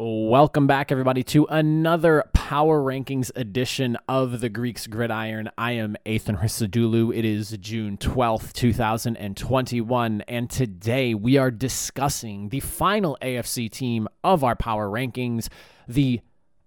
Welcome back, everybody, to another Power Rankings edition of the Greeks Gridiron. I am Athan Hristodulu. It is June 12th, 2021, and today we are discussing the final AFC team of our Power Rankings, the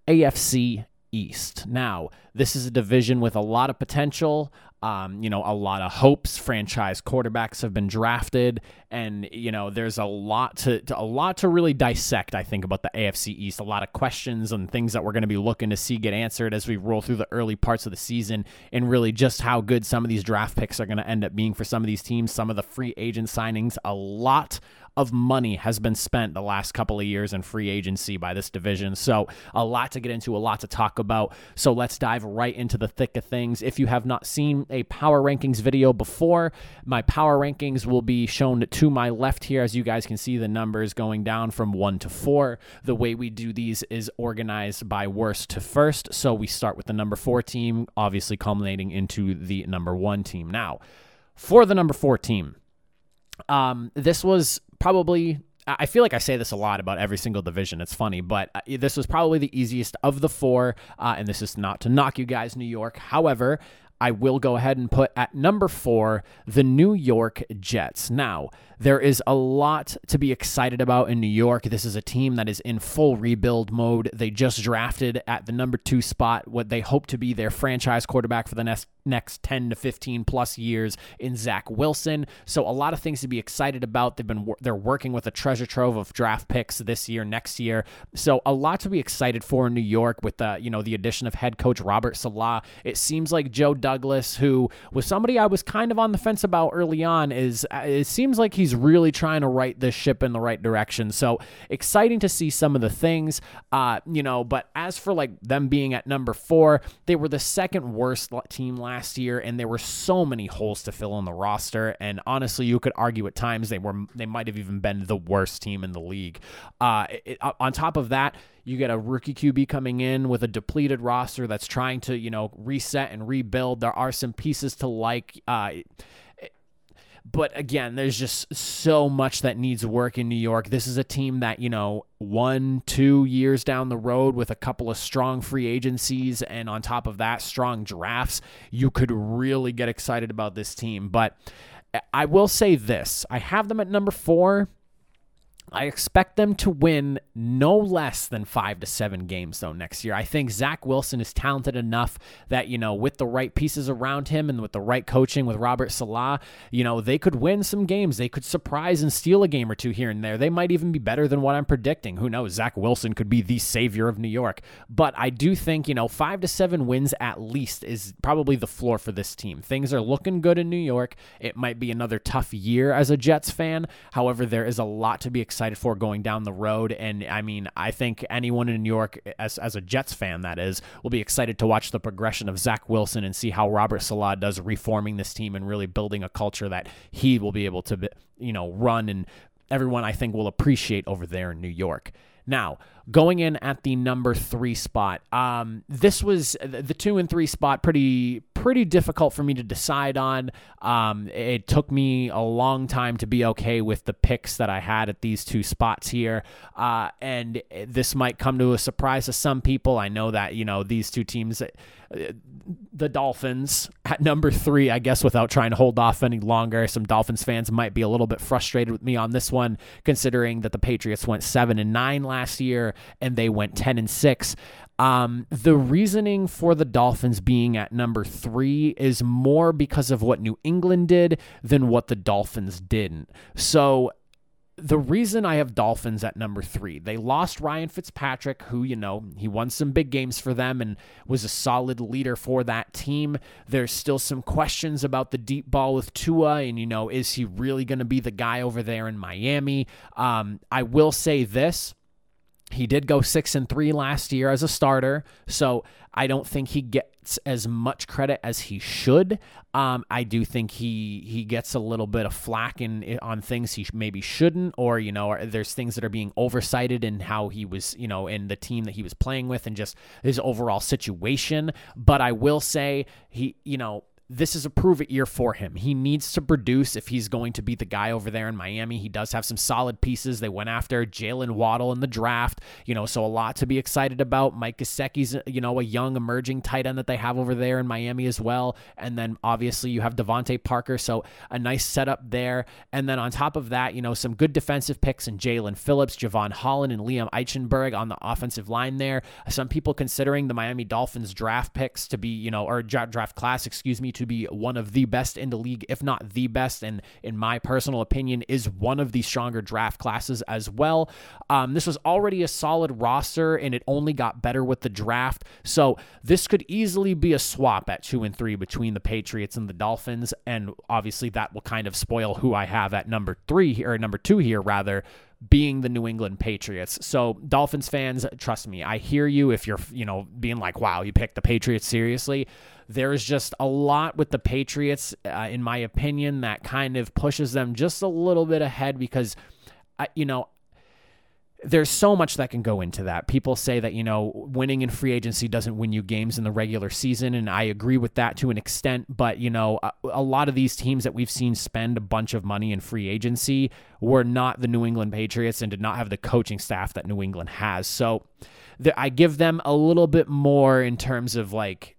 AFC East. Now, this is a division with a lot of potential, um, you know, a lot of hopes. Franchise quarterbacks have been drafted, and you know, there's a lot to, to, a lot to really dissect. I think about the AFC East. A lot of questions and things that we're going to be looking to see get answered as we roll through the early parts of the season, and really just how good some of these draft picks are going to end up being for some of these teams. Some of the free agent signings, a lot of money has been spent the last couple of years in free agency by this division. So, a lot to get into, a lot to talk about. So, let's dive right into the thick of things. If you have not seen a power rankings video before, my power rankings will be shown to my left here. As you guys can see, the numbers going down from one to four. The way we do these is organized by worst to first. So, we start with the number four team, obviously culminating into the number one team. Now, for the number four team, um, this was probably I feel like I say this a lot about every single division. It's funny, but uh, this was probably the easiest of the four. Uh, and this is not to knock you guys, New York. However, I will go ahead and put at number four the New York Jets. Now, there is a lot to be excited about in New York. This is a team that is in full rebuild mode. They just drafted at the number two spot what they hope to be their franchise quarterback for the next next 10 to 15 plus years in Zach Wilson. So a lot of things to be excited about. They've been they're working with a treasure trove of draft picks this year, next year. So a lot to be excited for in New York with the you know the addition of head coach Robert Saleh. It seems like Joe Douglas, who was somebody I was kind of on the fence about early on, is it seems like he's really trying to right this ship in the right direction. So exciting to see some of the things, uh, you know. But as for like them being at number four, they were the second worst team last year, and there were so many holes to fill in the roster. And honestly, you could argue at times they were they might have even been the worst team in the league. Uh, it, on top of that, you get a rookie QB coming in with a depleted roster that's trying to, you know, reset and rebuild. There are some pieces to like. Uh, but again, there's just so much that needs work in New York. This is a team that, you know, one, two years down the road with a couple of strong free agencies and on top of that, strong drafts, you could really get excited about this team. But I will say this I have them at number four I expect them to win no less than five to seven games, though, next year. I think Zach Wilson is talented enough that, you know, with the right pieces around him and with the right coaching with Robert Saleh, you know, they could win some games. They could surprise and steal a game or two here and there. They might even be better than what I'm predicting. Who knows? Zach Wilson could be the savior of New York. But I do think, you know, five to seven wins at least is probably the floor for this team. Things are looking good in New York. It might be another tough year as a Jets fan. However, there is a lot to be excited excited for going down the road. And I mean, I think anyone in New York, as, as a Jets fan, that is, will be excited to watch the progression of Zach Wilson and see how Robert Saleh does reforming this team and really building a culture that he will be able to, you know, run and everyone I think will appreciate over there in New York. Now, going in at the number three spot, um, this was the two and three spot pretty pretty difficult for me to decide on. Um, it took me a long time to be okay with the picks that I had at these two spots here, uh, and this might come to a surprise to some people. I know that you know these two teams. The Dolphins at number three, I guess, without trying to hold off any longer. Some Dolphins fans might be a little bit frustrated with me on this one, considering that the Patriots went seven and nine last year and they went 10 and 6. Um, the reasoning for the Dolphins being at number three is more because of what New England did than what the Dolphins didn't. So the reason I have Dolphins at number three, they lost Ryan Fitzpatrick, who, you know, he won some big games for them and was a solid leader for that team. There's still some questions about the deep ball with Tua, and, you know, is he really going to be the guy over there in Miami? Um, I will say this he did go six and three last year as a starter, so I don't think he gets as much credit as he should. Um, I do think he he gets a little bit of flack in on things he maybe shouldn't, or you know, there's things that are being oversighted in how he was, you know, in the team that he was playing with, and just his overall situation. But I will say he, you know, this is a prove it year for him. He needs to produce if he's going to be the guy over there in Miami. He does have some solid pieces. They went after Jaylen Waddle in the draft, you know, so a lot to be excited about. Mike Gesicki's, you know, a young emerging tight end that they have over there in Miami as well. And then obviously you have DeVante Parker, so a nice setup there. And then on top of that, you know, some good defensive picks in Jaelan Phillips, Jevon Holland, and Liam Eichenberg on the offensive line there. Some people considering the Miami Dolphins draft picks to be, you know, or draft class, excuse me, to be one of the best in the league, if not the best, and in my personal opinion, is one of the stronger draft classes as well. Um, this was already a solid roster, and it only got better with the draft. So this could easily be a swap at two and three between the Patriots and the Dolphins, and obviously that will kind of spoil who I have at number three here, or number two here rather being the New England Patriots. So, Dolphins fans, trust me, I hear you if you're, you know, being like, wow, you picked the Patriots seriously. There's just a lot with the Patriots, uh, in my opinion, that kind of pushes them just a little bit ahead because, uh, you know, there's so much that can go into that. People say that, you know, winning in free agency doesn't win you games in the regular season. And I agree with that to an extent. But, you know, a, a, lot of these teams that we've seen spend a bunch of money in free agency were not the New England Patriots and did not have the coaching staff that New England has. So I give them a little bit more in terms of like,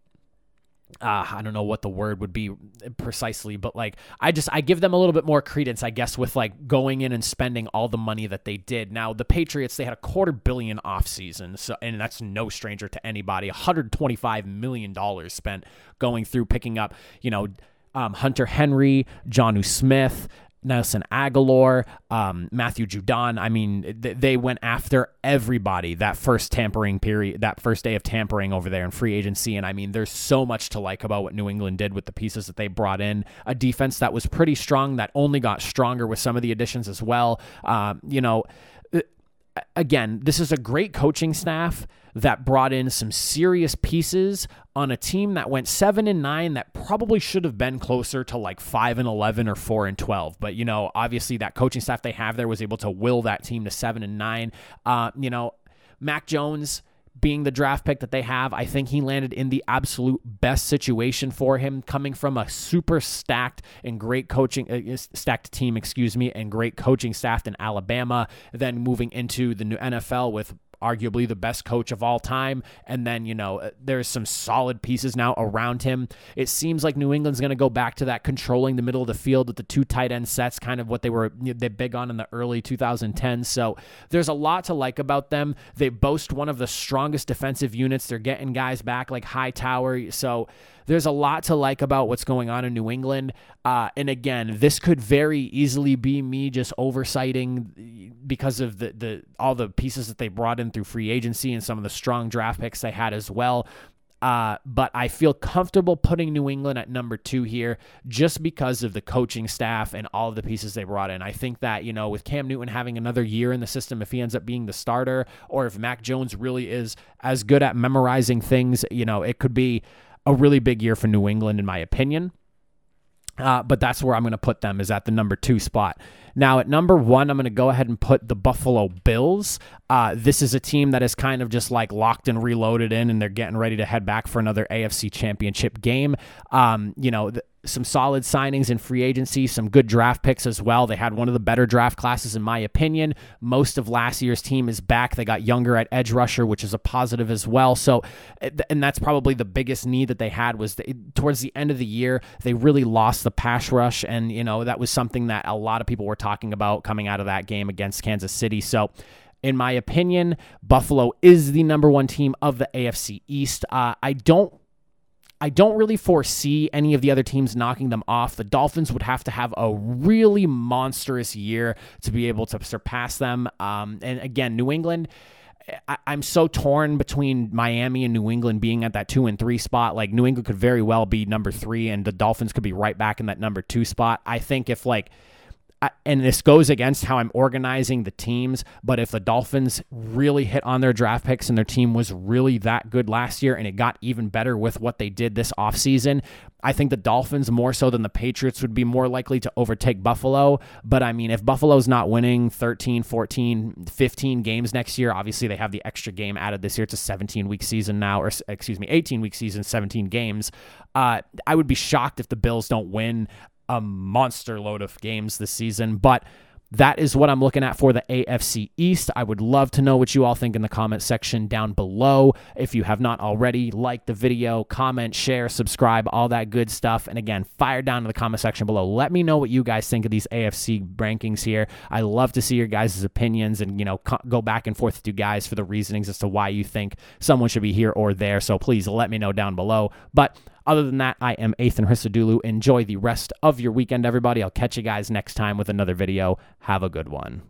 uh, I don't know what the word would be precisely, but like I just I give them a little bit more credence, I guess, with like going in and spending all the money that they did. Now the Patriots they had a quarter billion off season, so and that's no stranger to anybody. 125 million dollars spent going through picking up, you know. Um, Hunter Henry, Jonnu Smith, Nelson Agholor, um, Matthew Judon. I mean, th- they went after everybody that first tampering period, that first day of tampering over there in free agency. And I mean, there's so much to like about what New England did with the pieces that they brought in. A defense that was pretty strong, that only got stronger with some of the additions as well. Um, you know, again, this is a great coaching staff that brought in some serious pieces on a team that went 7 and 9 that probably should have been closer to like 5 and 11 or 4 and 12 but you know obviously that coaching staff they have there was able to will that team to 7 and 9 uh, you know Mac Jones being the draft pick that they have, I think he landed in the absolute best situation for him, coming from a super stacked and great coaching, uh, stacked team, excuse me, and great coaching staff in Alabama. Then moving into the new NFL with arguably the best coach of all time. And then, you know, there's some solid pieces now around him. It seems like New England's going to go back to that controlling the middle of the field with the two tight end sets, kind of what they were they big on in the early 2010s. So there's a lot to like about them. They boast one of the strongest defensive units. They're getting guys back like Hightower. So there's a lot to like about what's going on in New England. Uh, and again, this could very easily be me just oversighting because of the the all the pieces that they brought in through free agency and some of the strong draft picks they had as well. Uh, but I feel comfortable putting New England at number two here just because of the coaching staff and all of the pieces they brought in. I think that, you know, with Cam Newton having another year in the system, if he ends up being the starter, or if Mac Jones really is as good at memorizing things, you know, it could be a really big year for New England, in my opinion. Uh, but that's where I'm going to put them is at the number two spot. Now, at number one, I'm going to go ahead and put the Buffalo Bills. Uh, this is a team that is kind of just like locked and reloaded in, and they're getting ready to head back for another AFC championship game. Um, you know, th- some solid signings in free agency, some good draft picks as well. They had one of the better draft classes, in my opinion. Most of last year's team is back. They got younger at edge rusher, which is a positive as well. So, eh, and that's probably the biggest need that they had was towards the end of the year, they really lost the pass rush. And, you know, that was something that a lot of people were talking about coming out of that game against Kansas City. So, in my opinion, Buffalo is the number one team of the AFC East. Uh, I don't I don't really foresee any of the other teams knocking them off. The Dolphins would have to have a really monstrous year to be able to surpass them. Um, and again, New England. I, am so torn between Miami and New England being at that two and three spot. Like New England could very well be number three, and the Dolphins could be right back in that number two spot. I think if like and this goes against how I'm organizing the teams, but if the Dolphins really hit on their draft picks and their team was really that good last year and it got even better with what they did this offseason, I think the Dolphins, more so than the Patriots, would be more likely to overtake Buffalo. But I mean, if Buffalo's not winning 13, 14, 15 games next year, obviously they have the extra game added this year. It's a 17 week season now, or excuse me, 18 week season, 17 games. Uh, I would be shocked if the Bills don't win a monster load of games this season. But that is what I'm looking at for the AFC East. I would love to know what you all think in the comment section down below. If you have not already, like the video, comment, share, subscribe, all that good stuff. And again, fire down in the comment section below. Let me know what you guys think of these AFC rankings here. I love to see your guys' opinions and, you know, go back and forth with you guys for the reasonings as to why you think someone should be here or there. So please let me know down below. But other than that, I am Athan Hristodulu. Enjoy the rest of your weekend, everybody. I'll catch you guys next time with another video. Have a good one.